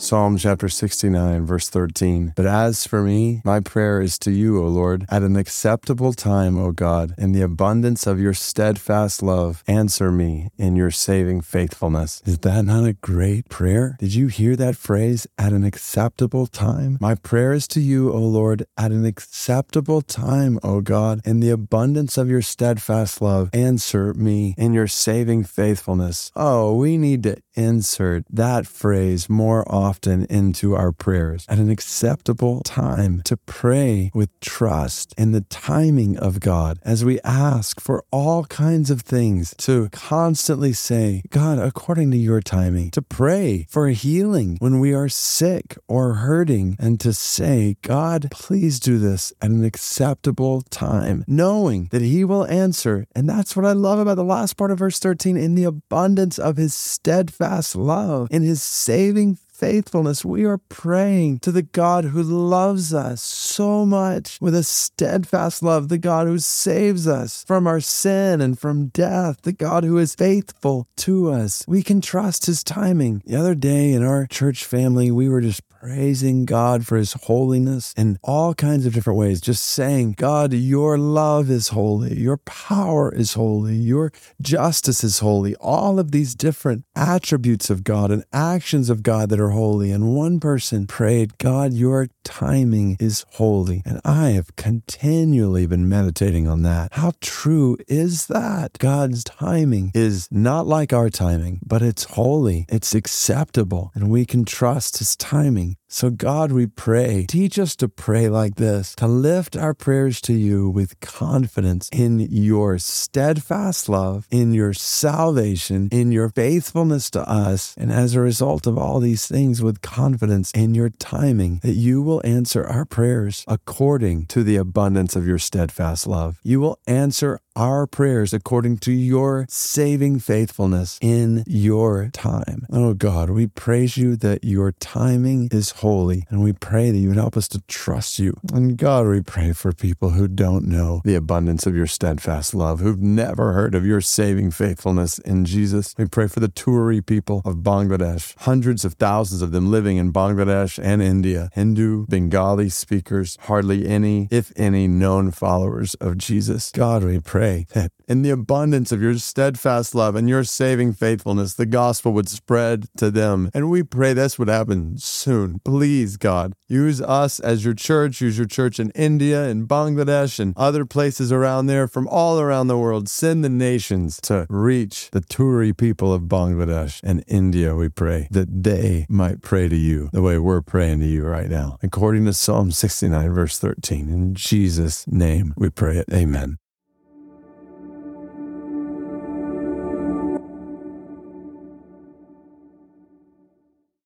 Psalm chapter 69, verse 13. But as for me, my prayer is to you, O Lord, at an acceptable time, O God, in the abundance of your steadfast love. Answer me in your saving faithfulness. Is that not a great prayer? Did you hear that phrase, at an acceptable time? My prayer is to you, O Lord, at an acceptable time, O God, in the abundance of your steadfast love. Answer me in your saving faithfulness. Oh, we need to insert that phrase more often into our prayers at an acceptable time to pray with trust in the timing of God as we ask for all kinds of things to constantly say, God, according to your timing, to pray for healing when we are sick or hurting and to say, God, please do this at an acceptable time, knowing that he will answer. And that's what I love about the last part of verse 13 in the abundance of his steadfast steadfast love, in his saving faithfulness. We are praying to the God who loves us so much with a steadfast love, the God who saves us from our sin and from death, the God who is faithful to us. We can trust his timing. The other day in our church family, we were just praising God for his holiness in all kinds of different ways, just saying, God, your love is holy, your power is holy, your justice is holy, all of these different attributes of God and actions of God that are holy. And one person prayed, God, your timing is holy. And I have continually been meditating on that. How true is that? God's timing is not like our timing, but it's holy, it's acceptable, and we can trust his timing. So, God, we pray, teach us to pray like this, to lift our prayers to you with confidence in your steadfast love, in your salvation, in your faithfulness to us. And as a result of all these things, with confidence in your timing, that you will answer our prayers according to the abundance of your steadfast love. You will answer our prayers according to your saving faithfulness in your time. Oh God, we praise you that your timing is holy, and we pray that you would help us to trust you. And God, we pray for people who don't know the abundance of your steadfast love, who've never heard of your saving faithfulness in Jesus. We pray for the Turi people of Bangladesh, hundreds of thousands of them living in Bangladesh and India, Hindu, Bengali speakers, hardly any, if any, known followers of Jesus. God, we pray that in the abundance of your steadfast love and your saving faithfulness, the gospel would spread to them. And we pray this would happen soon. Please, God, use us as your church, use your church in India and Bangladesh and other places around there from all around the world. Send the nations to reach the Turi people of Bangladesh and India, we pray, that they might pray to you the way we're praying to you right now. According to Psalm 69, verse 13. In Jesus' name we pray it. Amen.